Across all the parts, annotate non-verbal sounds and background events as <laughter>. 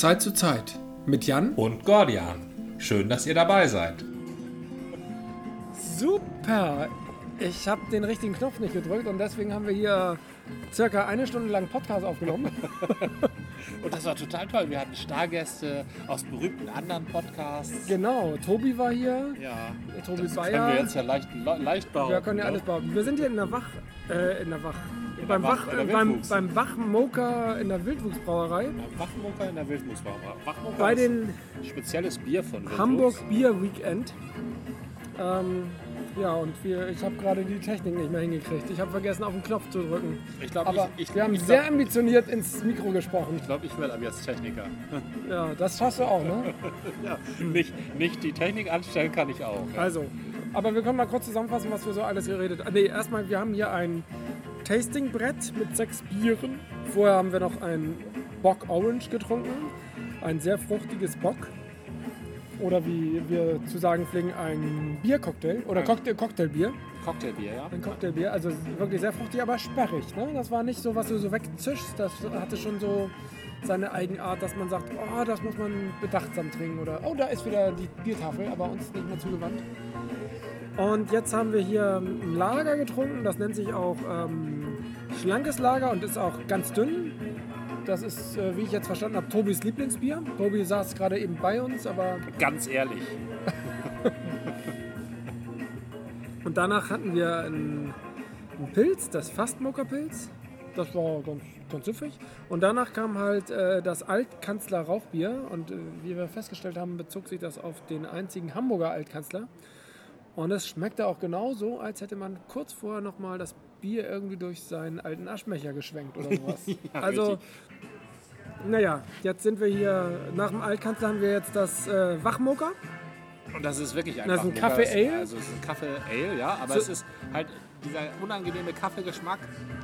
Zeit zu Zeit mit Jan und Gordian. Schön, dass ihr dabei seid. Super! Ich habe den richtigen Knopf nicht gedrückt und deswegen haben wir hier circa eine Stunde lang Podcast aufgenommen. <laughs> und das war total toll. Wir hatten Stargäste aus berühmten anderen Podcasts. Genau, Tobi war hier. Ja, Tobi das Bayer. können wir jetzt ja leicht, leicht behaupten. Wir können ja ne? alles behaupten. Wir sind hier in der Wach, äh, in der Wach, In beim Wach, Wach- in der beim, beim Wachmoker in der Wildwuchsbrauerei. Wachmucker in der Wildmusbrauerei. Wachmucker Bei den spezielles Bier von Wildwuchs. Hamburg Bier Weekend. Ähm, ja, und wir, ich habe gerade die Technik nicht mehr hingekriegt. Ich habe vergessen, auf den Knopf zu drücken. Ich glaube, Aber ich, ich, wir haben ich sehr glaub, ambitioniert ins Mikro gesprochen. ich, glaub, ich werde ab jetzt Techniker. <laughs> Ja, das schaffst du auch, ne? <laughs> Ja, nicht, nicht die Technik anstellen kann ich auch. Ja. Also, aber wir können mal kurz zusammenfassen, was wir so alles geredet haben. Nee, erstmal, wir haben hier ein Tastingbrett mit sechs Bieren. Vorher haben wir noch ein Bock Orange getrunken. Ein sehr fruchtiges Bock. Oder wie wir zu sagen pflegen, ein Biercocktail. Oder Cocktail, Cocktailbier. Cocktailbier, ja? Ein Cocktailbier. Also wirklich sehr fruchtig, aber sperrig. Ne? Das war nicht so, was du so wegzischst. Das hatte schon so seine Eigenart, dass man sagt, oh, das muss man bedachtsam trinken. Oder, oh, da ist wieder die Biertafel, aber uns nicht mehr zugewandt. Und jetzt haben wir hier ein Lager getrunken, das nennt sich auch ähm, schlankes Lager und ist auch ganz dünn. Das ist, äh, wie ich jetzt verstanden habe, Tobis Lieblingsbier. Tobi saß gerade eben bei uns, aber Ganz ehrlich. <laughs> und danach hatten wir einen, einen Pilz, das Fastmokerpilz. Das war ganz, ganz süffig. Und danach kam halt äh, das Altkanzler Rauchbier. Und äh, wie wir festgestellt haben, bezog sich das auf den einzigen Hamburger Altkanzler. Und es schmeckte auch genauso, als hätte man kurz vorher nochmal das Bier irgendwie durch seinen alten Aschmecher geschwenkt oder sowas. <laughs> also, richtig. naja, jetzt sind wir hier, nach dem Altkanzler haben wir jetzt das äh, Wachmoker. Und das ist wirklich Das einfach. ist ein Kaffee das- Ale? Also es ist ein Kaffee Ale, ja, aber So- es ist halt dieser unangenehme Kaffeegeschmack.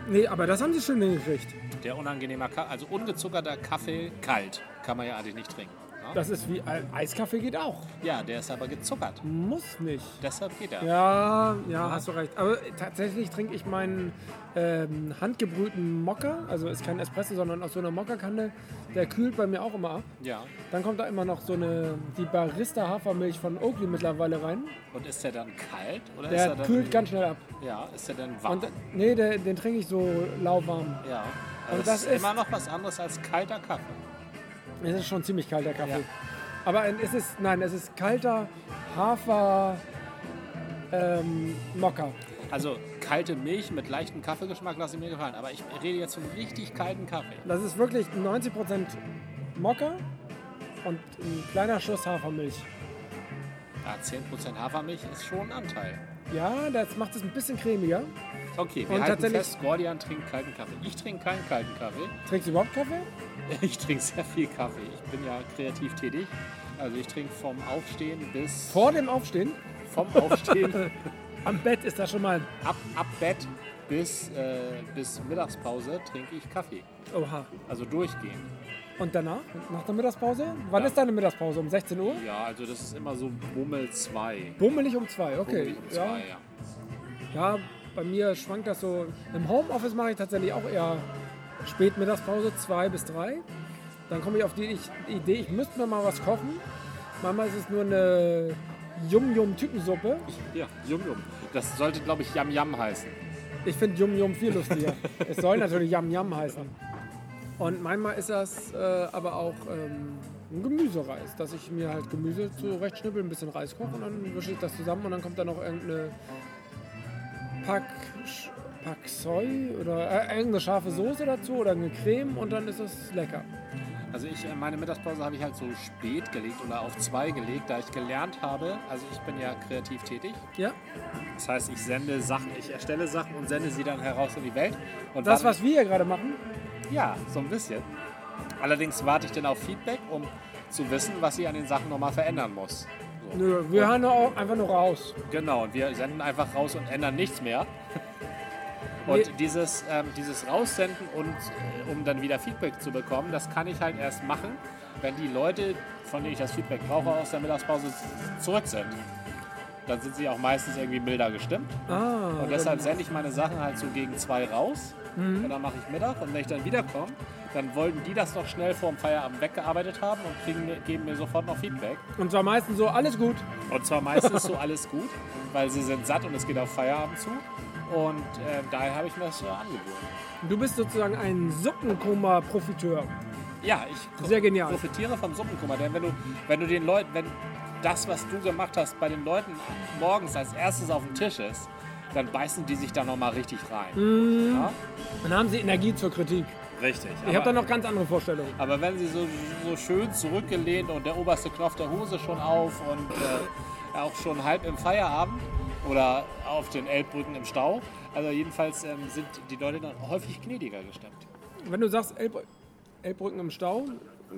Nee, aber das haben sie schön hingekriegt. Der unangenehme Kaffee, also ungezuckerter Kaffee kalt, kann man ja eigentlich nicht trinken. Das ist wie Ei- Eiskaffee geht auch. Ja, der ist aber gezuckert. Muss nicht. Deshalb geht er. Ja, ja, hast du recht. Aber tatsächlich trinke ich meinen ähm, handgebrühten Mokka, also ist kein Espresso, sondern aus so einer Mokka-Kanne. Der kühlt bei mir auch immer ab. Ja. Dann kommt da immer noch so eine die Barista Hafermilch von Oakley mittlerweile rein. Und ist der dann kalt oder ist Der er dann kühlt ganz schnell ab. Ja, ist der dann warm? Und nee, der, den trinke ich so lauwarm. ja. und Also das das ist ist- immer noch was anderes als kalter Kaffee. Es ist schon ziemlich kalter Kaffee. Ja. Aber es ist nein, es ist kalter Hafer ähm, Mokka. Also kalte Milch mit leichtem Kaffeegeschmack lasse ich mir gefallen. Aber ich rede jetzt von richtig kalten Kaffee. Das ist wirklich 90% Mokka und ein kleiner Schuss Hafermilch. Ja, 10% Hafermilch ist schon ein Anteil. Ja, das macht es ein bisschen cremiger. Okay, wir Und halten tatsächlich- fest, Gordian trinkt kalten Kaffee. Ich trinke keinen kalten Kaffee. Trinkst du überhaupt Kaffee? <laughs> Ich trinke sehr viel Kaffee. Ich bin ja kreativ tätig. Also ich trinke vom Aufstehen bis... Vor dem Aufstehen? Vom Aufstehen <laughs> Am Bett ist das schon mal. ab, ab Bett bis, äh, bis Mittagspause trinke ich Kaffee. Oha. Also durchgehend. Und danach? Nach der Mittagspause? Wann Ja. ist deine Mittagspause? Um 16 Uhr? Ja, also das ist immer so Bummel 2. Bummelig um 2, okay. Bummelig um 2, ja. ja. ja, bei mir schwankt das so. Im Homeoffice mache ich tatsächlich auch eher spät Mittagspause, 2 bis 3. Dann komme ich auf die Idee, ich müsste mir mal was kochen. Manchmal ist es nur eine Yum-Yum-Typensuppe. Ja, Yum Yum. Das sollte, glaube ich, Yam Yam heißen. Ich finde Yum Yum viel lustiger. es soll natürlich Yam Yam heißen. Und manchmal ist das äh, aber auch ähm, ein Gemüsereis, dass ich mir halt Gemüse zurechtschnippel, ein bisschen Reis koche und dann wische ich das zusammen und dann kommt da noch irgendeine Pak, Sch- Pak Soy oder äh, irgendeine scharfe Soße dazu oder eine Creme und dann ist es lecker. Also ich, äh, meine Mittagspause habe ich halt so spät gelegt oder auf zwei gelegt, da ich gelernt habe, also ich bin ja kreativ tätig. Ja, Das heißt, ich sende Sachen, ich erstelle Sachen und sende sie dann heraus in die Welt. Und das, was wir hier gerade machen, Ja, so ein bisschen. Allerdings warte ich dann auf Feedback, um zu wissen, was ich an den Sachen nochmal verändern muss. So. nö, wir hören auch einfach nur raus. Genau, und wir senden einfach raus und ändern nichts mehr. <laughs> Und Nee. dieses, ähm, dieses Raussenden und äh, um dann wieder Feedback zu bekommen, das kann ich halt erst machen, wenn die Leute, von denen ich das Feedback brauche, aus der Mittagspause zurück sind. Dann sind sie auch meistens irgendwie milder gestimmt. Ah, Und deshalb sende ich meine Sachen halt so gegen zwei raus. Mhm. Und dann mache ich Mittag. Und wenn ich dann wiederkomme, dann wollten die das noch schnell vor dem Feierabend weggearbeitet haben und kriegen, geben mir sofort noch Feedback. Und zwar meistens so, alles gut. Und zwar meistens so <laughs> alles gut, weil sie sind satt und es geht auf Feierabend zu. Und äh, daher habe ich mir das so angewöhnt. Du bist sozusagen ein Suppenkoma-Profiteur. Ja, ich Sehr genial. profitiere vom Suppenkummer. Denn wenn du, wenn du den Leuten, wenn das, was du gemacht hast, bei den Leuten morgens als erstes auf dem Tisch ist, dann beißen die sich da nochmal richtig rein. Mhm. Ja? Dann haben sie Energie zur Kritik. Richtig. Ich habe da noch ganz andere Vorstellungen. Aber wenn sie so, so schön zurückgelehnt und der oberste Knopf der Hose schon auf und äh, auch schon halb im Feierabend oder auf den Elbbrücken im Stau, also jedenfalls ähm, sind die Leute dann häufig gnädiger gestimmt. Wenn du sagst Elb Elbbrücken im Stau,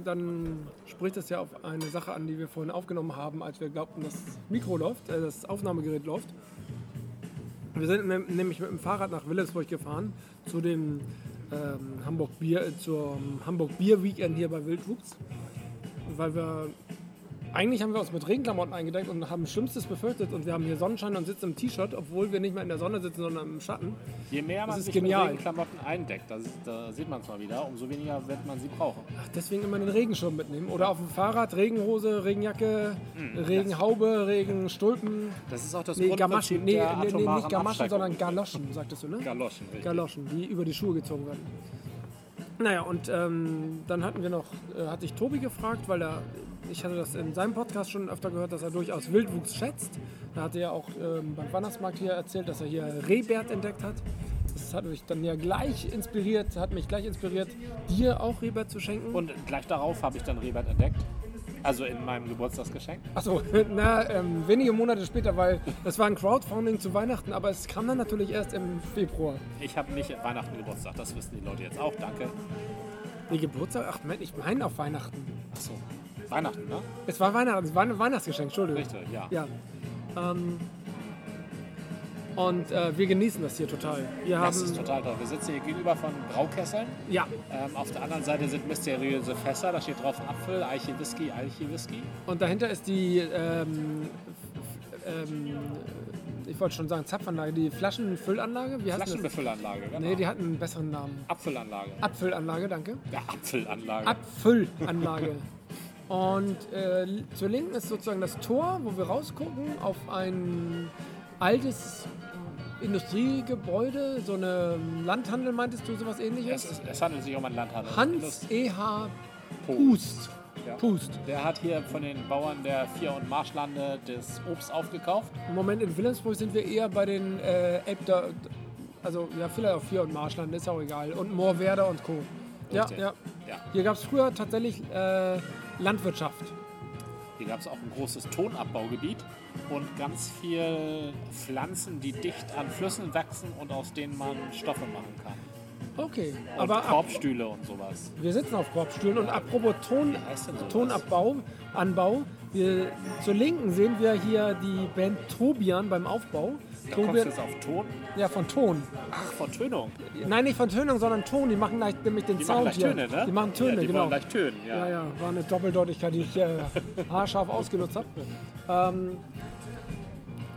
dann spricht das ja auf eine Sache an, die wir vorhin aufgenommen haben, als wir glaubten, das Mikro läuft, äh, das Aufnahmegerät läuft. Wir sind ne- nämlich mit dem Fahrrad nach Willensburg gefahren zu dem ähm, Hamburg Bier, äh, zum Hamburg Bier Weekend hier bei Wildwuchs, weil wir eigentlich haben wir uns mit Regenklamotten eingedeckt und haben Schlimmstes befürchtet und wir haben hier Sonnenschein und sitzen im T-Shirt, obwohl wir nicht mehr in der Sonne sitzen, sondern im Schatten. Je mehr man sich genial. mit Regenklamotten eindeckt, das, da sieht man es mal wieder, umso weniger wird man sie brauchen. Ach, deswegen immer den Regenschirm mitnehmen. Oder auf dem Fahrrad Regenhose, Regenjacke, Regenhaube, Regenstulpen. Das ist auch das Nee, Grundprinzip Gamaschen. Nee, der nee, nee, nicht Gamaschen, sondern Galoschen, sagtest du, ne? Galoschen, richtig. Galoschen, die über die Schuhe gezogen werden. Naja, und ähm, dann hatten wir noch, äh, hatte ich Tobi gefragt, weil er, ich hatte das in seinem Podcast schon öfter gehört, dass er durchaus Wildwuchs schätzt. Da hat er ja auch ähm, beim Weihnachtsmarkt hier erzählt, dass er hier Rehbert entdeckt hat. Das hat mich dann ja gleich inspiriert, hat mich gleich inspiriert, dir auch Rehbert zu schenken. Und gleich darauf habe ich dann Rebert entdeckt. Also in meinem Geburtstagsgeschenk. Achso, <laughs> na, ähm, wenige Monate später, weil es war ein Crowdfunding zu Weihnachten, aber es kam dann natürlich erst im Februar. Ich habe nicht Weihnachten Geburtstag, das wissen die Leute jetzt auch, danke. Nee, Geburtstag? Ach, Mann, ich meine auf Weihnachten. Achso, Weihnachten, ne? Es war Weihnachten, es war ein Weihnachtsgeschenk, Entschuldigung. Richtig, ja. Ja. Ähm, und äh, wir genießen das hier total. Wir haben, Das ist total toll. Wir sitzen hier gegenüber von Braukesseln. ja, Ähm, auf der anderen Seite sind mysteriöse Fässer. Da steht drauf Apfel, Eiche Whisky, Eiche Whisky. und dahinter ist die, ähm, ähm, ich wollte schon sagen Zapfanlage, die Flaschenfüllanlage. Wie heißt? Flaschenbefüllanlage, genau. Nee, die hat einen besseren Namen. Apfelanlage. Abfüllanlage, danke. Ja, Apfelanlage. Abfüllanlage. Und äh, zur Linken ist sozusagen das Tor, wo wir rausgucken auf ein altes Industriegebäude, so eine Landhandel, meintest du, sowas es, ähnliches? ist, es handelt sich um ein Landhandel. Hans E.H. Pust. Ja. Pust. Der hat hier von den Bauern der Vier- und Marschlande das Obst aufgekauft. Im Moment in Wilhelmsburg sind wir eher bei den äh, Elbder, also ja, vielleicht auch Vier- und Marschland, ist auch egal. Und Moorwerder und Co. Ja, ja. Ja. Hier gab es früher tatsächlich äh, Landwirtschaft. Hier gab es auch ein großes Tonabbaugebiet und ganz viel Pflanzen, die dicht an Flüssen wachsen und aus denen man Stoffe machen kann. Okay, Und aber ab, Korbstühle und sowas. wir sitzen auf Korbstühlen und apropos Ton? Tonabbau, Anbau, wir, zur Linken sehen wir hier die Band Tobian beim Aufbau. Da kommst du Tobian, jetzt auf Ton. ja, von Ton. Ach, von Tönung. Nein, nicht von Tönung, sondern Ton. Die machen leicht, nämlich den Die Sound machen hier. Töne, ne? Die machen Töne, ja, die genau. wollen leicht tönen, ja. Ja, ja, war eine Doppeldeutigkeit, die ich äh, haarscharf ausgenutzt habe. Ähm,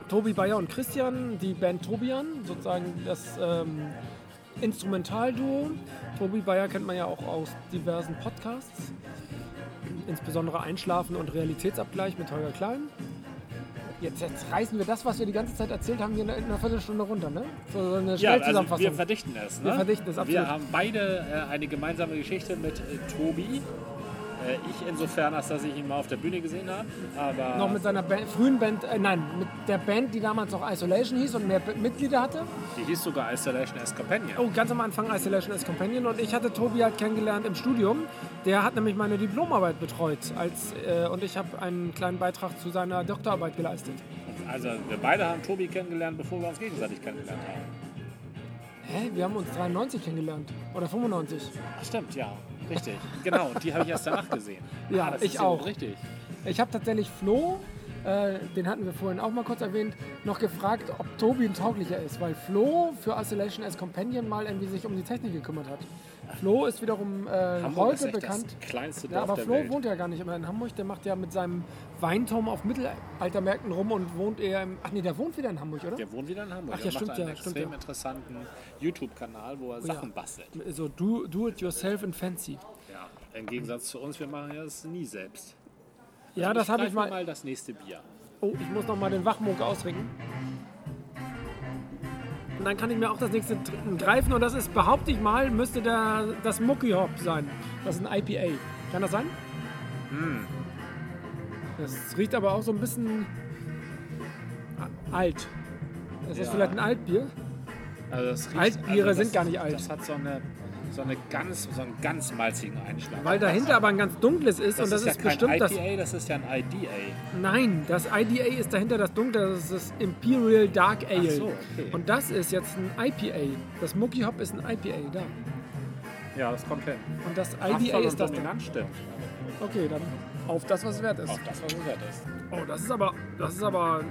Tobi Bayer und Christian, die Band Tobian, sozusagen das ähm, Instrumentalduo. Tobi Bayer kennt man ja auch aus diversen Podcasts, insbesondere Einschlafen und Realitätsabgleich mit Holger Klein. Jetzt, jetzt reißen wir das, was wir die ganze Zeit erzählt haben, hier in einer Viertelstunde runter, ne? So eine Ja, also Schnellzusammenfassung. wir verdichten es. Ne? Wir verdichten es, absolut. Wir haben beide äh, eine gemeinsame Geschichte mit äh, Tobi. Äh, ich insofern, als dass ich ihn mal auf der Bühne gesehen habe. Aber noch mit seiner Band, frühen Band, äh, nein, mit der Band, die damals noch Isolation hieß und mehr B Mitglieder hatte. die hieß sogar Isolation as Companion. Oh, ganz am Anfang Isolation as Companion und ich hatte Tobi halt kennengelernt im Studium. Der hat nämlich meine Diplomarbeit betreut als, äh, und ich habe einen kleinen Beitrag zu seiner Doktorarbeit geleistet. Also wir beide haben Tobi kennengelernt, bevor wir uns gegenseitig kennengelernt haben. Hä? Wir haben uns 93 kennengelernt. Oder 95. Ach, stimmt, ja. Richtig. Genau, die habe ich erst danach gesehen. Ja, Ah, das ich ist auch. Richtig. Ich habe tatsächlich Flo äh, den hatten wir vorhin auch mal kurz erwähnt, noch gefragt, ob Tobi ein tauglicher ist, weil Flo für Isolation as Companion mal irgendwie sich um die Technik gekümmert hat. Flo ist wiederum äh, Hamburg heute bekannt. das kleinste Ja, Dorf aber der Flo Welt. wohnt ja gar nicht immer in Hamburg. Der macht ja mit seinem Weinturm auf Mittelaltermärkten rum und wohnt eher im. Ach nee, der wohnt wieder in Hamburg, oder? Der wohnt wieder in Hamburg. Ach ja, er stimmt macht einen ja, stimmt extrem ja. interessanten YouTube-Kanal, wo er ja. Sachen bastelt. So do, do it yourself and fancy. Ja, im Gegensatz zu uns, wir machen ja das nie selbst. Ja, das habe ich mal. mal das nächste Bier. Oh, ich muss noch mal den Wachmucke ausrinken. Und dann kann ich mir auch das nächste greifen und das ist, behaupte ich mal, müsste der, das Mucky Hop sein. Das ist ein IPA. Kann das sein? Das riecht aber auch so ein bisschen alt. Das ist Ja. vielleicht ein Altbier. Also das Altbiere das- sind gar nicht alt. Das hat so, eine, so, eine ganz, so einen ganz malzigen Einschlag. Weil dahinter aber ein ganz dunkles ist das und das ist, ist, ja kein bestimmt das. IPA, das ist ja ein IDA. Nein, das IDA ist dahinter das dunkle, das ist das Imperial Dark Ale. so, okay. Und das ist jetzt ein IPA. Das Mucky Hop ist ein IPA, da. Ja, das kommt hin. Und das IDA ist das da. dominant stimmt. Okay, dann auf das, was es wert ist. Auf das, was es wert ist. Oh, das ist aber, das ist aber,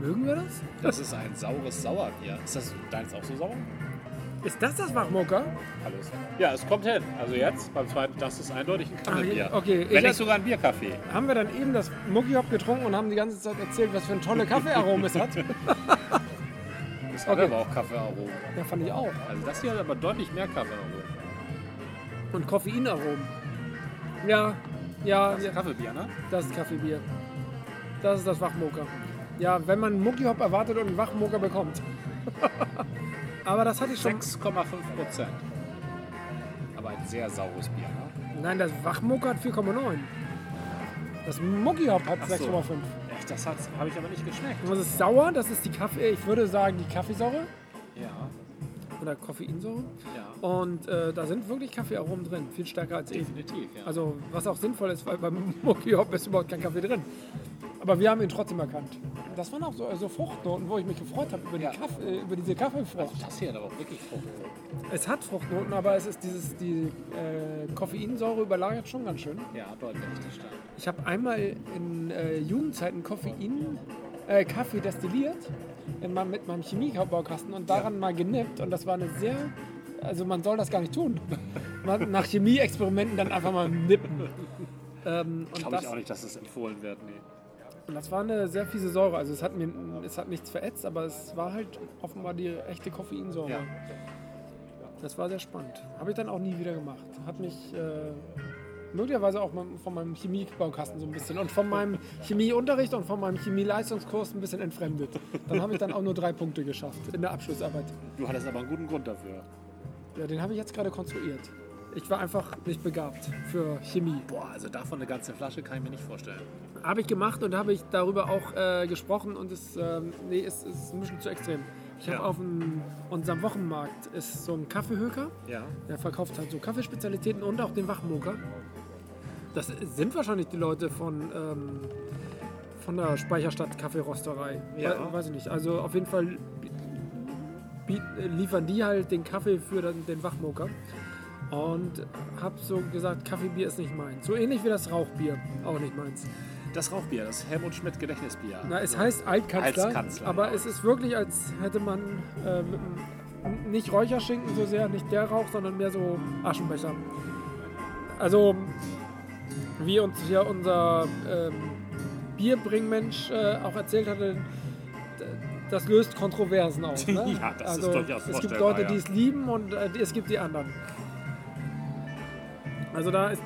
mögen wir das? Das ist ein saures Sauerbier. Ist das deins auch so sauer? Ist das das Wachmucker? Alles. Ja, es kommt hin. Also jetzt beim zweiten, das ist eindeutig ein Kammerbier. Ah, okay. Ich Wenn hab- nicht sogar ein Bierkaffee. Haben wir dann eben das Mucky Hop getrunken und haben die ganze Zeit erzählt, was für ein tolle Kaffeearomen es hat? <laughs> <laughs> Das hat Okay. aber auch Kaffeearomen. Ja, fand ich auch. Also das hier hat aber deutlich mehr Kaffeearomen. Und Koffeinaromen. Ja, ja, Das ja, ist Kaffeebier, ne? das ist Kaffeebier. Das ist das Wachmoker. Ja, wenn man einen Mucky Hop erwartet und einen Wachmoker bekommt. <laughs> aber das hatte ich schon. 6,5 Prozent. Aber ein sehr saures Bier, ne? Nein, das Wachmoker hat 4,9. Das Mucky Hop hat Ach so. 6,5. Echt, das habe ich aber nicht geschmeckt. Und das ist sauer, das ist die Kaffee, ich würde sagen die Kaffeesäure Ja, oder Koffeinsäure. ja. Und äh, da sind wirklich Kaffeearomen drin, viel stärker als eben. Definitiv, ja. Also was auch sinnvoll ist, weil beim Mucky Hop ist überhaupt kein Kaffee drin. Aber wir haben ihn trotzdem erkannt. Das waren auch so, so Fruchtnoten, wo ich mich gefreut habe über, die Ja. Kaffee, äh, über diese Kaffeefrucht. das hier hat aber auch wirklich Frucht. Es hat Fruchtnoten, aber es ist dieses, die äh, Koffeinsäure überlagert schon ganz schön. Ja, deutlich, das stimmt. Ich habe einmal in äh, Jugendzeiten Koffein, äh, Kaffee destilliert in meinem, mit meinem Chemiebaukasten und daran mal genippt und das war eine sehr, also man soll das gar nicht tun. <laughs> Nach Chemieexperimenten dann einfach mal nippen. <laughs> Ähm, Glaube ich auch nicht, dass es empfohlen wird, nee. Und das war eine sehr fiese Säure. Also es hat mir, es hat nichts verätzt, aber es war halt offenbar die echte Koffeinsäure. Ja. Das war sehr spannend. Habe ich dann auch nie wieder gemacht. Hat mich äh, möglicherweise auch von meinem Chemiebaukasten so ein bisschen und von meinem Chemieunterricht und von meinem Chemieleistungskurs ein bisschen entfremdet. Dann habe ich dann auch nur drei Punkte geschafft in der Abschlussarbeit. Du hattest aber einen guten Grund dafür. Ja, den habe ich jetzt gerade konstruiert. Ich war einfach nicht begabt für Chemie. Boah, also davon eine ganze Flasche kann ich mir nicht vorstellen. Habe ich gemacht und habe ich darüber auch äh, gesprochen und es ähm, nee, es ist ein bisschen zu extrem. Ich habe Ja. auf dem, unserem Wochenmarkt ist so ein Kaffeehöker. Ja. Der verkauft halt so Kaffeespezialitäten und auch den Wachmoker. Das sind wahrscheinlich die Leute von, ähm, von der Speicherstadt Kaffeerösterei. Ja. We weiß ich nicht. Also auf jeden Fall liefern die halt den Kaffee für den, den Wachmoker. Und hab so gesagt, Kaffeebier ist nicht meins. So ähnlich wie das Rauchbier, auch nicht meins. Das Rauchbier, das Helmut Schmidt Gedächtnisbier. Na, es heißt Altkanzler, Altkanzler, aber ja. es ist wirklich, als hätte man äh, einem, nicht Räucherschinken so sehr, nicht der Rauch, sondern mehr so Aschenbecher. Also, wie uns hier unser ähm, Bierbringmensch äh, auch erzählt hatte, das löst Kontroversen aus. <laughs> Ne? Ja, das ist also, durchaus Es gibt Leute, ja. die es lieben und äh, es gibt die anderen. Also da ist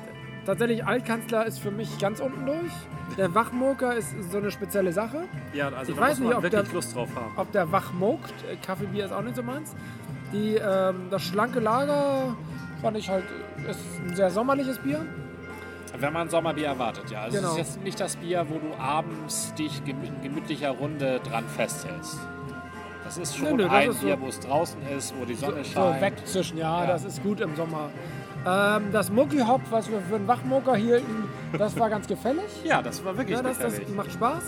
tatsächlich Altkanzler ist für mich ganz unten durch. Der Wachmoker ist so eine spezielle Sache. Ja, also Ich da weiß muss man nicht, ob wirklich der- Lust drauf haben. Ob der wach mokt, äh, Kaffeebier ist auch nicht so meins. Die, ähm, das schlanke Lager fand ich halt, ist ein sehr sommerliches Bier. Wenn man Sommerbier erwartet, ja. Also Genau. es ist jetzt nicht das Bier, wo du abends dich in gemütlicher Runde dran festhältst. Das ist schon Nö, nö, das ein ist so- Bier, wo es draußen ist, wo die Sonne So scheint. wegzischen, ja, Ja. das ist gut im Sommer. Ähm, das Mucky Hop, was wir für einen Wachmoker hielten, das war ganz gefällig. <laughs> Ja, das war wirklich Ja, das, das gefährlich. macht Spaß.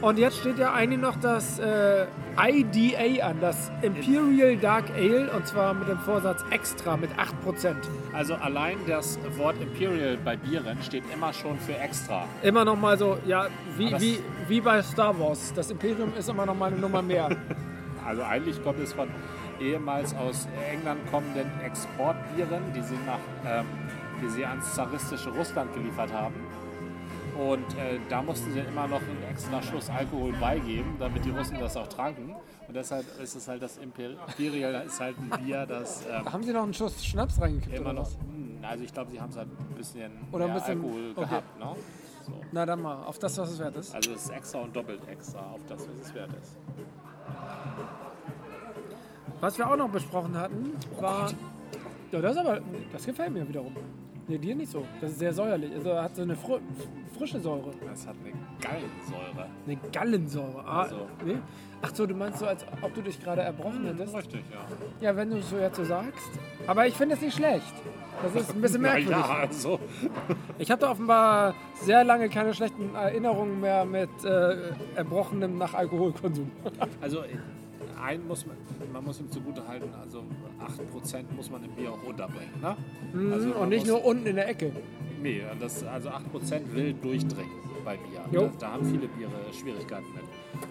Und jetzt steht ja eigentlich noch das äh, IDA an, das Imperial Dark Ale, und zwar mit dem Vorsatz extra mit 8%. Also allein das Wort Imperial bei Bieren steht immer schon für extra. Immer noch mal so, ja, wie, wie, wie bei Star Wars. Das Imperium ist immer noch mal eine Nummer mehr. <laughs> Also eigentlich kommt es von ehemals aus England kommenden Exportbieren, die sie, nach, ähm, die sie ans zaristische Russland geliefert haben. Und äh, da mussten sie immer noch einen extra Schuss Alkohol beigeben, damit die Russen das auch tranken. Und deshalb ist es halt das Imper- Imperial ist halt ein Bier, das ähm, Haben Sie noch einen Schuss Schnaps reingekippt? immer noch. was? Hm, Also ich glaube, sie haben es halt ein bisschen Oder ein bisschen- Alkohol okay. gehabt. Ne? So. Na dann mal, auf das, was es wert ist. Also es ist extra und doppelt extra auf das, was es wert ist. Was wir auch noch besprochen hatten, war. Ja, das aber. Das gefällt mir wiederum. Nee, dir nicht so. Das ist sehr säuerlich. Also hat so eine fr frische Säure. Das hat eine Gallensäure. Eine Gallensäure. Ah, Also. nee? Ach so, du meinst so, als ob du dich gerade erbrochen hättest? Richtig, ja. Ja, wenn du es so jetzt so sagst. Aber ich finde es nicht schlecht. Das ist ein bisschen <laughs> Na merkwürdig. ja, also. Ich habe da offenbar sehr lange keine schlechten Erinnerungen mehr mit äh, Erbrochenem nach Alkoholkonsum. Also ein muss man, man muss ihm zugute halten, also 8% muss man im Bier auch unterbringen. Ne? Also man Und nicht nur unten in der Ecke. Nee, das, also 8% will durchdringen bei Bier. Da, da haben viele Biere Schwierigkeiten mit.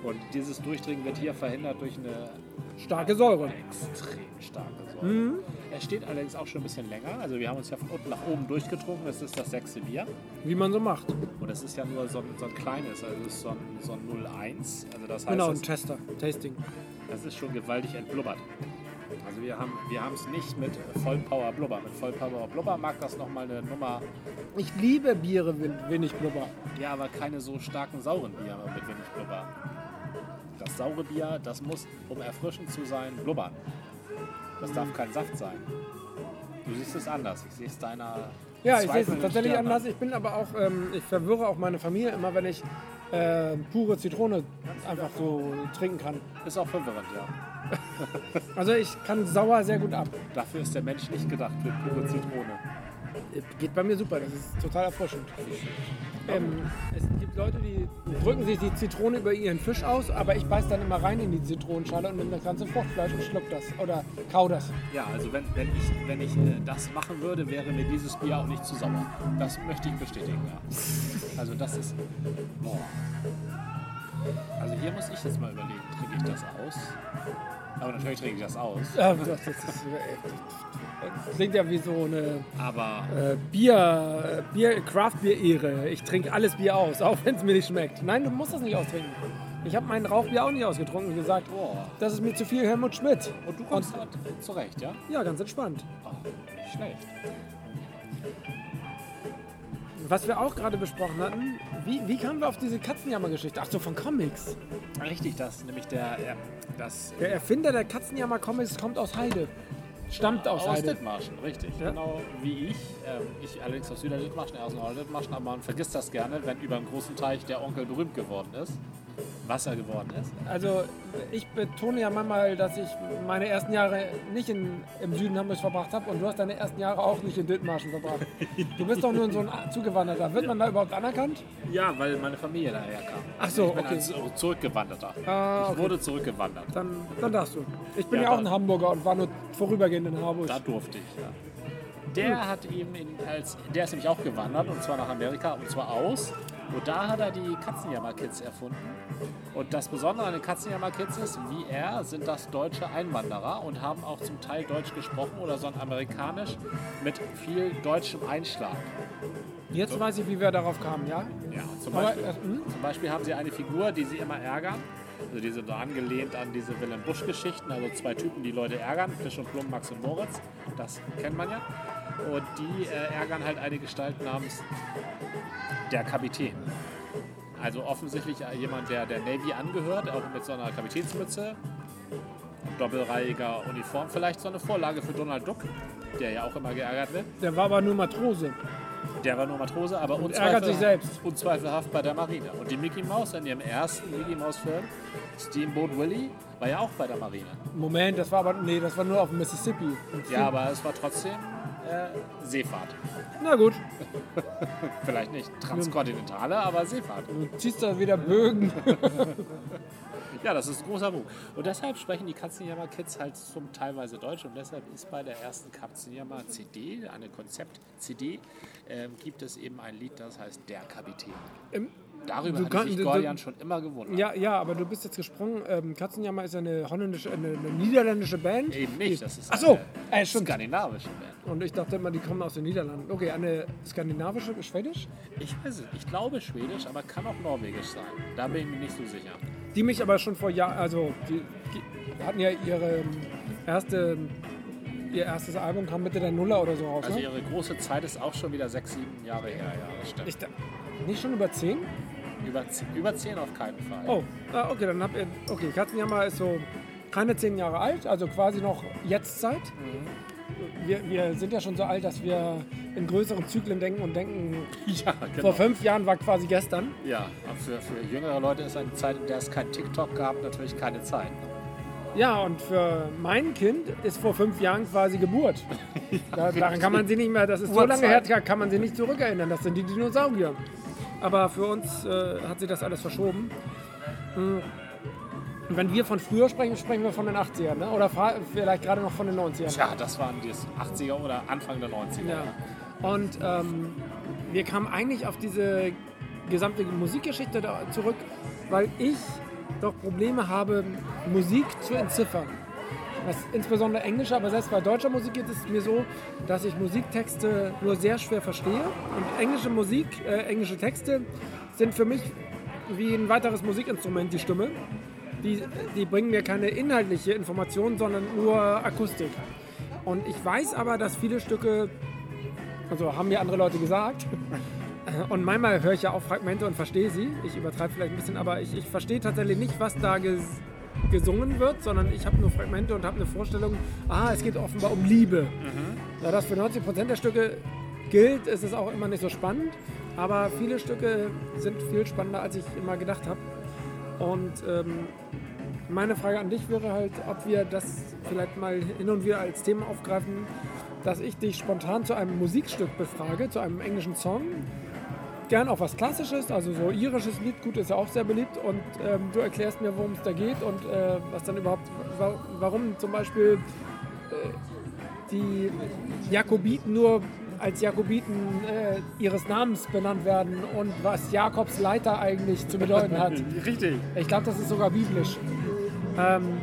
Und dieses Durchdringen wird hier verhindert durch eine Starke Säure. extrem starke Säure. Mhm. Er steht allerdings auch schon ein bisschen länger. Also wir haben uns ja von unten nach oben durchgetrunken. Das ist das sechste Bier. Wie man so macht. Und das ist ja nur so ein, so ein kleines, also das ist so ein, so ein 01. Also das heißt, Genau, ein Tester. Tasting. das ist schon gewaltig entblubbert. Also wir haben wir haben es nicht mit Vollpower Blubber. Mit Vollpower Blubber mag das nochmal eine Nummer, Ich liebe Biere mit wenig Blubber. ja, aber keine so starken sauren Biere mit wenig Blubber. Das saure Bier, das muss, um erfrischend zu sein, blubbern. Das darf kein Saft sein. Du siehst es anders. Ich sehe es deiner Ja, ich sehe es tatsächlich Stirn an. anders. Ich bin aber auch, ähm, ich verwirre auch meine Familie immer, wenn ich äh, pure Zitrone einfach so trinken kann. Ist auch verwirrend, ja. <laughs> Also ich kann sauer sehr gut ab. Dafür ist der Mensch nicht gedacht für pure Zitrone. Geht bei mir super, das ist total erfrischend. Ähm, es gibt Leute, die drücken sich die Zitrone über ihren Fisch aus, aber ich beiß dann immer rein in die Zitronenschale und nehme das ganze Fruchtfleisch und schluck das oder kau das. Ja, also wenn, wenn ich, wenn ich äh, das machen würde, wäre mir dieses Bier auch nicht zu sauer. Das möchte ich bestätigen, ja. Also das ist. Boah. Also hier muss ich jetzt mal überlegen, trinke ich das aus? Aber natürlich trinke ich das aus. Ja, das, das, ist, äh, klingt ja wie so eine Aber äh, Bier, äh, Bier Craft-Bier-Ehre. Ich trinke alles Bier aus, <laughs> auch wenn es mir nicht schmeckt. Nein, du musst das nicht austrinken. Ich habe mein Rauchbier auch nicht ausgetrunken und gesagt, Boah. das ist mir zu viel Helmut Schmidt. und du kommst halt zurecht, ja? Ja, ganz entspannt. Oh, nicht schlecht. Was wir auch gerade besprochen hatten, wie, wie kamen wir auf diese Katzenjammer-Geschichte? Ach so, von Comics. Richtig, das ist nämlich der, äh, das Der Erfinder der Katzenjammer-Comics kommt aus Heide. Stammt aus, aus. Dithmarschen, richtig. Ja. Genau wie ich. Ähm, ich allerdings aus Süderdithmarschen, er aus Norderdithmarschen, aber man vergisst das gerne, wenn über einen großen Teich der Onkel berühmt geworden ist. Wasser geworden ist. Also ich betone ja manchmal, dass ich meine ersten Jahre nicht in, im Süden Hamburgs verbracht habe und du hast deine ersten Jahre auch nicht in Dithmarschen verbracht. <laughs> Du bist doch nur so ein Zugewanderter. Wird man da überhaupt anerkannt? Ja, weil meine Familie daher kam. Ach so, ich bin okay. ein Zu- Zurückgewanderter. Ah, Ich okay. wurde zurückgewandert. Dann, dann darfst du. Ich bin Ja, ja, auch ein Hamburger und war nur vorübergehend in Harburg. Da durfte ich, ja. Der hat eben in, als, der ist nämlich auch gewandert und zwar nach Amerika und zwar aus. Und da hat er die Katzenjammer-Kids erfunden. Und das Besondere an den Katzenjammer-Kids ist, wie er, sind das deutsche Einwanderer und haben auch zum Teil Deutsch gesprochen oder so ein Amerikanisch mit viel deutschem Einschlag. Jetzt weiß ich, wie wir darauf kamen, ja? Ja, zum Aber, Beispiel, äh, hm? zum Beispiel haben sie eine Figur, die sie immer ärgern. Also die sind angelehnt an diese Willem Busch-Geschichten, also zwei Typen, die Leute ärgern, Fisch und Plum, Max und Moritz, das kennt man ja. Und die äh, ärgern halt eine Gestalt namens der Kapitän. Also offensichtlich jemand, der der Navy angehört, auch mit so einer Kapitänsmütze, doppelreihiger Uniform, vielleicht so eine Vorlage für Donald Duck, der ja auch immer geärgert wird. Der war aber nur Matrose. Der war nur Matrose, aber ärgert sich selbst. unzweifelhaft bei der Marine. Und die Mickey Mouse in ihrem ersten Mickey Mouse Film, Steamboat Willie, war ja auch bei der Marine. Moment, das war aber. Nee, das war nur auf dem Mississippi. Ja, aber es war trotzdem äh, Seefahrt. Na gut, <laughs> Vielleicht nicht transkontinentale, aber Seefahrt. du ziehst da wieder Bögen. <laughs> Ja, das ist ein großer Buch. Und deshalb sprechen die Katzenjammer-Kids halt zum teilweise Deutsch und deshalb ist bei der ersten Katzenjammer-CD, eine Konzept-CD, ähm, gibt es eben ein Lied, das heißt Der Kapitän. Ähm, Darüber du hat sich Gordian schon immer gewundert. Ja, ja, aber du bist jetzt gesprungen. Ähm, Katzenjammer ist eine holländische, eine, eine niederländische Band. Eben nicht, das ist Ach so, eine äh, skandinavische Band. Und ich dachte immer, die kommen aus den Niederlanden. Okay, eine skandinavische, schwedisch, Ich weiß es, ich glaube Schwedisch, aber kann auch Norwegisch sein. Da bin ich mir nicht so sicher. Die mich aber schon vor Jahren, also die, die hatten ja ihre ähm, erste, ihr erstes Album kam Mitte der Nuller oder so raus. Also ne? ihre große Zeit ist auch schon wieder sechs, sieben Jahre her. Ja, das stimmt. Ich, nicht schon über zehn? Über, zehn, über zehn auf keinen Fall. Oh, ah, okay, dann habt ihr, okay, Katzenjammer ist so keine zehn Jahre alt, also quasi noch Jetztzeit. Wir, wir sind ja schon so alt, dass wir in größeren Zyklen denken und denken, <laughs> Ja, genau. vor fünf Jahren war quasi gestern. Ja, aber für, für jüngere Leute ist eine Zeit, in der es kein TikTok gab, natürlich keine Zeit. Ja, und für mein Kind ist vor fünf Jahren quasi Geburt. <laughs> Da, daran kann man sich nicht mehr, das ist so lange her, kann man sich nicht zurückerinnern. Das sind die Dinosaurier. Aber für uns äh, hat sich das alles verschoben. Hm. Und wenn wir von früher sprechen, sprechen wir von den 80ern, ne? oder vielleicht gerade noch von den 90ern. Tja, das waren die 80er oder Anfang der 90er. Ja. Und ähm, wir kamen eigentlich auf diese gesamte Musikgeschichte zurück, weil ich doch Probleme habe, Musik zu entziffern. Was insbesondere englische, aber selbst bei deutscher Musik geht es mir so, dass ich Musiktexte nur sehr schwer verstehe. Und englische Musik, äh, englische Texte sind für mich wie ein weiteres Musikinstrument, die Stimme. Die, die bringen mir keine inhaltliche Information, sondern nur Akustik. Und ich weiß aber, dass viele Stücke also haben mir andere Leute gesagt. <laughs> Und manchmal höre ich ja auch Fragmente und verstehe sie. Ich übertreibe vielleicht ein bisschen, aber ich, ich verstehe tatsächlich nicht, was da ges gesungen wird, sondern ich habe nur Fragmente und habe eine Vorstellung, ah, es geht offenbar um Liebe. Da das für 90% der Stücke gilt, ist es auch immer nicht so spannend. Aber viele Stücke sind viel spannender, als ich immer gedacht habe. Und ähm, meine Frage an dich wäre halt, ob wir das vielleicht mal hin und wieder als Thema aufgreifen, dass ich dich spontan zu einem Musikstück befrage, zu einem englischen Song. Gern auch was Klassisches, also so irisches Liedgut ist ja auch sehr beliebt und ähm, du erklärst mir, worum es da geht und äh, was dann überhaupt, wa warum zum Beispiel äh, die Jakobiten nur als Jakobiten äh, ihres Namens benannt werden und was Jakobs Leiter eigentlich zu bedeuten hat. <laughs> Richtig. Ich glaube, das ist sogar biblisch. Ähm,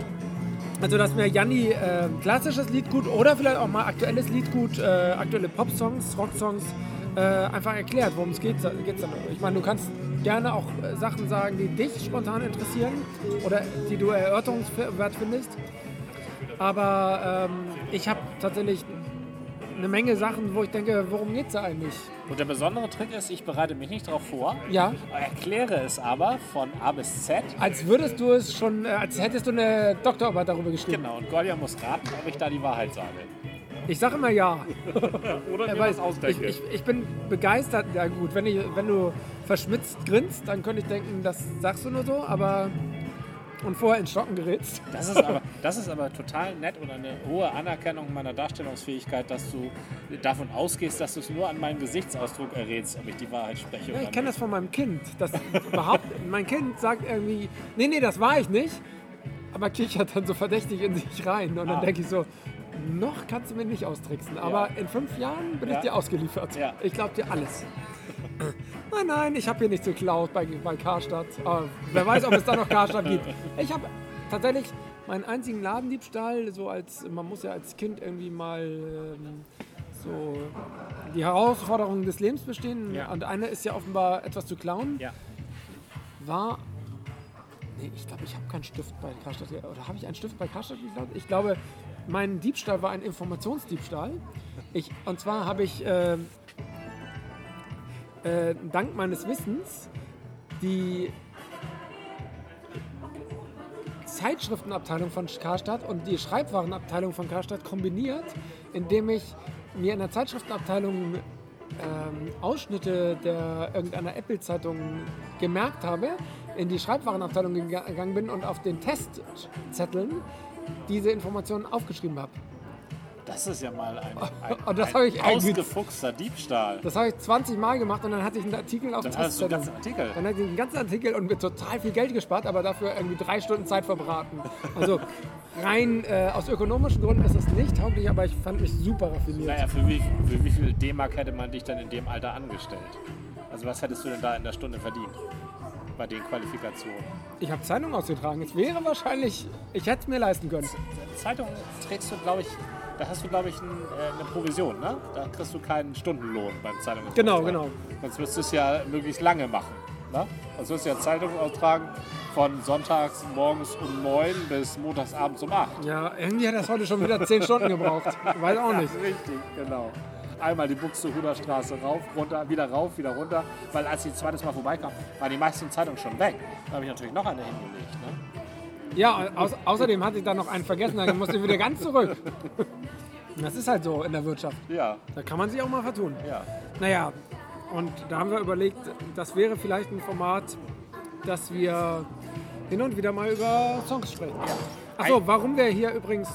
also, dass mir Janni äh, klassisches Liedgut oder vielleicht auch mal aktuelles Liedgut, äh, aktuelle Popsongs, Rocksongs äh, einfach erklärt, worum es geht. Geht's dann. Ich meine, du kannst gerne auch äh, Sachen sagen, die dich spontan interessieren oder die du erörterungswert findest. Aber ähm, ich habe tatsächlich eine Menge Sachen, wo ich denke, worum geht es da eigentlich? Und der besondere Trick ist, ich bereite mich nicht darauf vor, Ja, erkläre es aber von A bis Z. als würdest du es schon, äh, als hättest du eine Doktorarbeit darüber geschrieben. Genau, und Gordian muss raten, ob ich da die Wahrheit sage. Ich sage immer ja. <laughs> Oder Er mir weiß, ich, ich, ich bin begeistert. Ja gut, wenn, ich, wenn du verschmitzt grinst, dann könnte ich denken, das sagst du nur so, aber und vorher in Stocken gerätst. Das ist, aber, das ist aber total nett und eine hohe Anerkennung meiner Darstellungsfähigkeit, dass du davon ausgehst, dass du es nur an meinem Gesichtsausdruck errätst, ob ich die Wahrheit spreche Ja, ich kenne das von meinem Kind. Das überhaupt, mein Kind sagt irgendwie, nee, nee, das war ich nicht. Aber kichert dann so verdächtig in sich rein. Und dann Ah. denke ich so, noch kannst du mir nicht austricksen. Aber in fünf Jahren bin Ja. ich dir ausgeliefert. Ja. Ich glaube dir alles. Nein, <clears throat> nein, ich habe hier nichts geklaut bei, bei Karstadt. Aber wer weiß, ob es da noch Karstadt gibt. Ich habe tatsächlich meinen einzigen Ladendiebstahl, so als, man muss ja als Kind irgendwie mal ähm, so die Herausforderungen des Lebens bestehen. Ja. Und eine ist ja offenbar etwas zu klauen. Ja. War. Nee, ich glaube, ich habe keinen Stift bei Karstadt. Oder habe ich einen Stift bei Karstadt geklaut? Ich glaube, mein Diebstahl war ein Informationsdiebstahl. Ich, und zwar habe ich äh, äh, dank meines Wissens die Zeitschriftenabteilung von Karstadt und die Schreibwarenabteilung von Karstadt kombiniert, indem ich mir in der Zeitschriftenabteilung ähm, Ausschnitte der irgendeiner Apple-Zeitung gemerkt habe, in die Schreibwarenabteilung gega- gegangen bin und auf den Testzetteln diese Informationen aufgeschrieben habe. Das ist ja mal ein, ein, <laughs> Und das ein habe ich ausgefuchster Diebstahl. Das habe ich 20 Mal gemacht und dann hatte ich einen Artikel auf Dann hast du Testzettel. ganzen Artikel. Dann hatte ich den ganzen Artikel und mir total viel Geld gespart, aber dafür irgendwie drei Stunden Zeit verbraten. Also rein äh, aus ökonomischen Gründen ist es nicht tauglich, aber ich fand mich super raffiniert. Naja, für wie, für wie viel D-Mark hätte man dich dann in dem Alter angestellt? Also was hättest du denn da in der Stunde verdient? Bei den Qualifikationen. Ich habe Zeitung ausgetragen. Es wäre wahrscheinlich, ich hätte es mir leisten können. Zeitung trägst du, glaube ich, da hast du, glaube ich, ein, äh, eine Provision, ne? Da kriegst du keinen Stundenlohn beim Zeitungsaustragen. Genau, genau. Sonst wirst du es ja möglichst lange machen. Ne? Sonst wirst du ja Zeitung austragen von sonntags morgens um 9 bis montags abends um 8. Ja, irgendwie hat das heute schon wieder 10 Stunden gebraucht. Weiß auch nicht. <laughs> Richtig, genau. Einmal die Buxtehuder Straße rauf, runter, wieder rauf, wieder runter. Weil als ich zweites Mal vorbeikam, waren die meisten Zeitungen schon weg. Da habe ich natürlich noch eine hingelegt. Ne? Ja, au außerdem hatte ich da noch einen vergessen, dann musste ich wieder ganz zurück. Das ist halt so in der Wirtschaft. Ja, Da kann man sich auch mal vertun. ja. Naja, und da haben wir überlegt, das wäre vielleicht ein Format, dass wir hin und wieder mal über Songs sprechen. Achso, warum wir hier übrigens,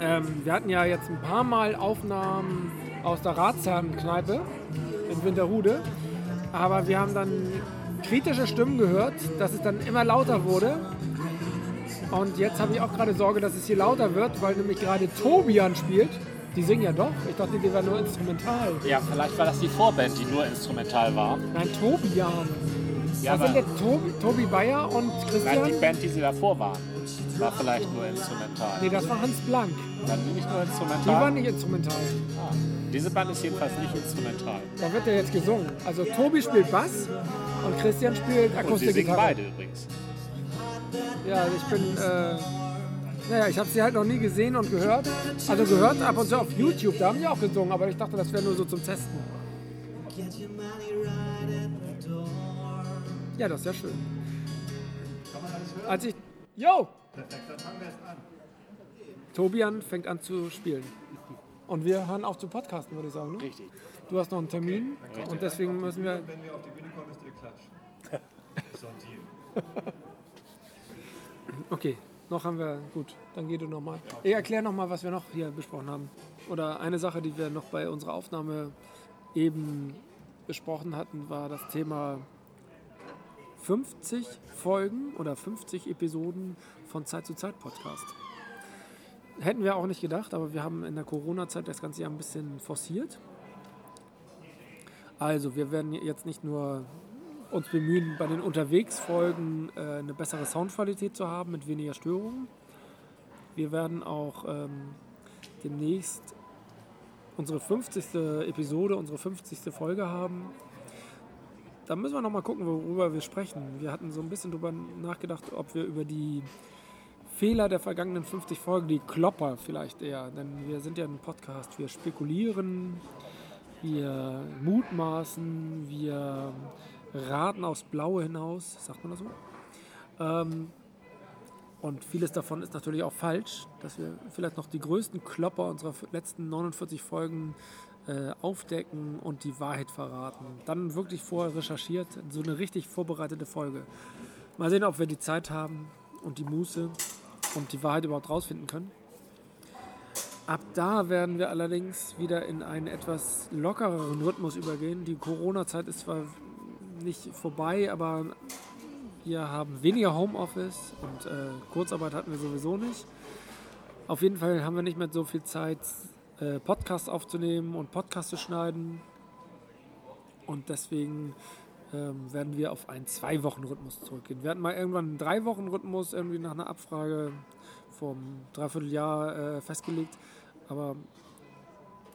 ähm, wir hatten ja jetzt ein paar Mal Aufnahmen aus der Ratsherrenkneipe in Winterhude, aber wir haben dann kritische Stimmen gehört, dass es dann immer lauter wurde. Und jetzt habe ich auch gerade Sorge, dass es hier lauter wird, weil nämlich gerade Tobian spielt. Die singen ja doch. Ich dachte, die wären nur instrumental. Ja, vielleicht war das die Vorband, die nur instrumental war. Nein, Tobian. Ja, das sind jetzt Tobi, Tobi Bayer und nein, Christian. die Band, die sie davor waren, war vielleicht nur instrumental. nee, das war Hans Blank. Waren die nicht nur Die instrumental? waren nicht instrumental. Ah, diese Band ist jedenfalls nicht instrumental. Da wird ja jetzt gesungen. Also Tobi spielt Bass und Christian spielt Und sie singen Akustikgitarre. beide übrigens. Ja, ich bin. Äh, naja, ich habe sie halt noch nie gesehen und gehört. Also gehört ab und zu auf YouTube, da haben die auch gesungen, aber ich dachte, das wäre nur so zum Testen. Ja, das ist ja schön. Als ich. Yo! Tobian fängt an zu spielen. Und wir hören auf zu podcasten, würde ich sagen. Ne? Richtig. Du hast noch einen Termin und deswegen müssen wir. Wenn wir auf die Bühne kommen, ist ihr Klatsch. <laughs> So ein Deal. Okay, noch haben wir. Gut, dann geh du nochmal. Ich erkläre nochmal, was wir noch hier besprochen haben. Oder eine Sache, die wir noch bei unserer Aufnahme eben besprochen hatten, war das Thema 50 Folgen oder 50 Episoden von Zeit zu Zeit Podcast. Hätten wir auch nicht gedacht, aber wir haben in der Corona-Zeit das Ganze ja ein bisschen forciert. Also, wir werden jetzt nicht nur uns bemühen, bei den Unterwegsfolgen äh, eine bessere Soundqualität zu haben mit weniger Störungen. Wir werden auch ähm, demnächst unsere 50. Episode, unsere 50. Folge haben. Da müssen wir noch mal gucken, worüber wir sprechen. Wir hatten so ein bisschen darüber nachgedacht, ob wir über die Fehler der vergangenen 50 Folgen, die Klopper vielleicht eher, denn wir sind ja ein Podcast, wir spekulieren, wir mutmaßen, wir raten aufs Blaue hinaus, sagt man das so? Ähm, und vieles davon ist natürlich auch falsch, dass wir vielleicht noch die größten Klopper unserer letzten 49 Folgen äh, aufdecken und die Wahrheit verraten. Dann wirklich vorher recherchiert, so eine richtig vorbereitete Folge. Mal sehen, ob wir die Zeit haben und die Muße und die Wahrheit überhaupt rausfinden können. Ab da werden wir allerdings wieder in einen etwas lockereren Rhythmus übergehen. Die Corona-Zeit ist zwar nicht vorbei, aber wir haben weniger Homeoffice und äh, Kurzarbeit hatten wir sowieso nicht. Auf jeden Fall haben wir nicht mehr so viel Zeit, äh, Podcasts aufzunehmen und Podcasts zu schneiden. Und deswegen ähm, werden wir auf einen Zwei-Wochen-Rhythmus zurückgehen. Wir hatten mal irgendwann einen Drei-Wochen-Rhythmus irgendwie nach einer Abfrage vom Dreivierteljahr äh, festgelegt. Aber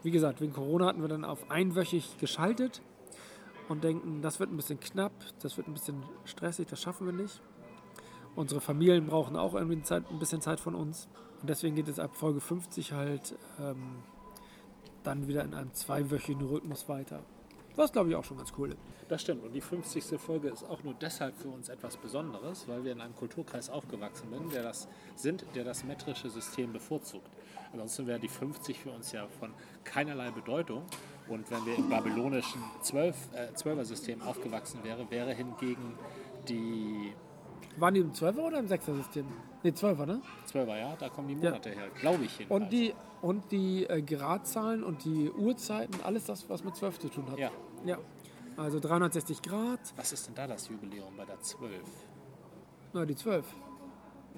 wie gesagt, wegen Corona hatten wir dann auf einwöchig geschaltet und denken, das wird ein bisschen knapp, das wird ein bisschen stressig, das schaffen wir nicht. Unsere Familien brauchen auch irgendwie Zeit, ein bisschen Zeit von uns. Und deswegen geht es ab Folge 50 halt ähm, dann wieder in einem zweiwöchigen Rhythmus weiter. Was glaube ich auch schon ganz cool ist. Das stimmt. Und die 50. Folge ist auch nur deshalb für uns etwas Besonderes, weil wir in einem Kulturkreis aufgewachsen sind, der das, sind, der das metrische System bevorzugt. Ansonsten wäre die 50 für uns ja von keinerlei Bedeutung. Und wenn wir im babylonischen 12, äh, 12er-System aufgewachsen wären, wäre hingegen die Waren die im 12er oder im 6er System? Ne, 12er, ne? 12er, ja, da kommen die Monate her, glaube ich jedenfalls. Und die, und die äh, Gradzahlen und die Uhrzeiten, alles das, was mit 12 zu tun hat. Ja. Ja. Also 360 Grad, Was ist denn da das Jubiläum bei der 12? na die 12.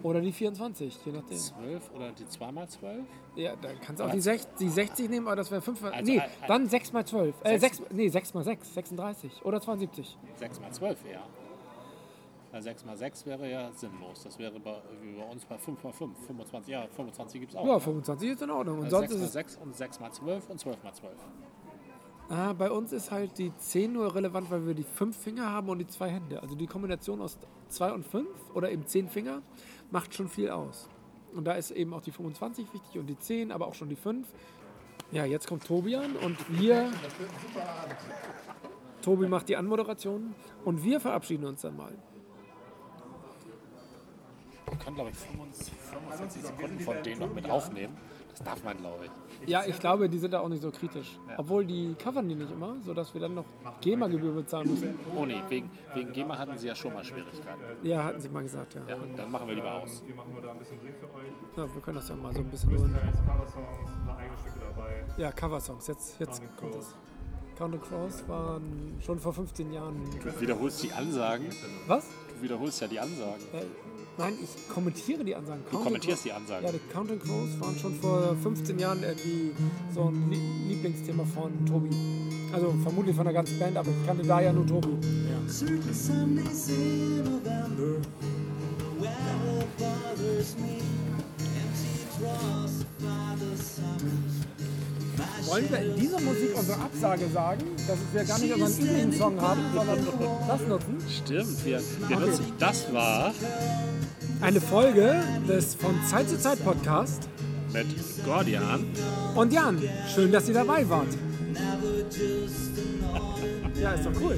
Oder die 24, je nachdem. 12 oder die 2x12? Ja, dann kannst du auch die, 60, die 60 nehmen, aber das wäre 5 Also, Nee, äh, äh, dann 6 mal 12. Äh, Sechs- 6, nee, 6 mal 6, 36. Oder 72. 6x12 eher. Weil 6x6 wäre ja sinnlos. Das wäre bei, wie bei uns bei 5x5. 25, ja, 25 gibt es auch. Ja, ne? 25 ist in Ordnung. Und Also sonst ist es 6x6 und 6x12 und 12x12. Ah, bei uns ist halt die 10 nur relevant, weil wir die 5 Finger haben und die 2 Hände. Also die Kombination aus 2 und 5 oder eben 10 Finger macht schon viel aus. Und da ist eben auch die 25 wichtig und die 10, aber auch schon die 5. Ja, jetzt kommt Tobian und wir. Tobi macht die Anmoderation und wir verabschieden uns dann mal. Man kann, glaube ich, 25, 45 Sekunden von denen noch mit aufnehmen. Das darf man, glaube ich. Ja, ich glaube, die sind da auch nicht so kritisch. Obwohl die covern die nicht immer, sodass wir dann noch GEMA-Gebühr bezahlen müssen. Oh nee, wegen, wegen GEMA hatten sie ja schon mal Schwierigkeiten. Ja, hatten sie mal gesagt, ja. Ja, dann machen wir lieber aus. Wir machen nur da ein bisschen Dreh für euch. ja wir können das ja mal so ein bisschen hören. Da ist Cover-Songs, ein paar eigene Stücke dabei. Ja, Coversongs. Jetzt, jetzt kommt das. Count and Crows waren schon vor 15 Jahren. Du wiederholst die Ansagen. Was? Du wiederholst ja die Ansagen. Äh, nein, ich kommentiere die Ansagen. Du Count and kommentierst die Ansagen. Ja, die Count and Crows waren schon vor 15 Jahren irgendwie so ein Lie- Lieblingsthema von Tobi. Also vermutlich von der ganzen Band, aber ich kannte da ja nur Tobi. Summers. Wollen wir in dieser Musik unsere Absage sagen, dass wir gar nicht unseren üblichen Song haben, sondern das nutzen? Stimmt, wir, wir nutzen. Das war Eine Folge des von Zeit zu Zeit Podcast. mit Gordian. Und Jan, schön, dass ihr dabei wart. Ja, ist doch cool.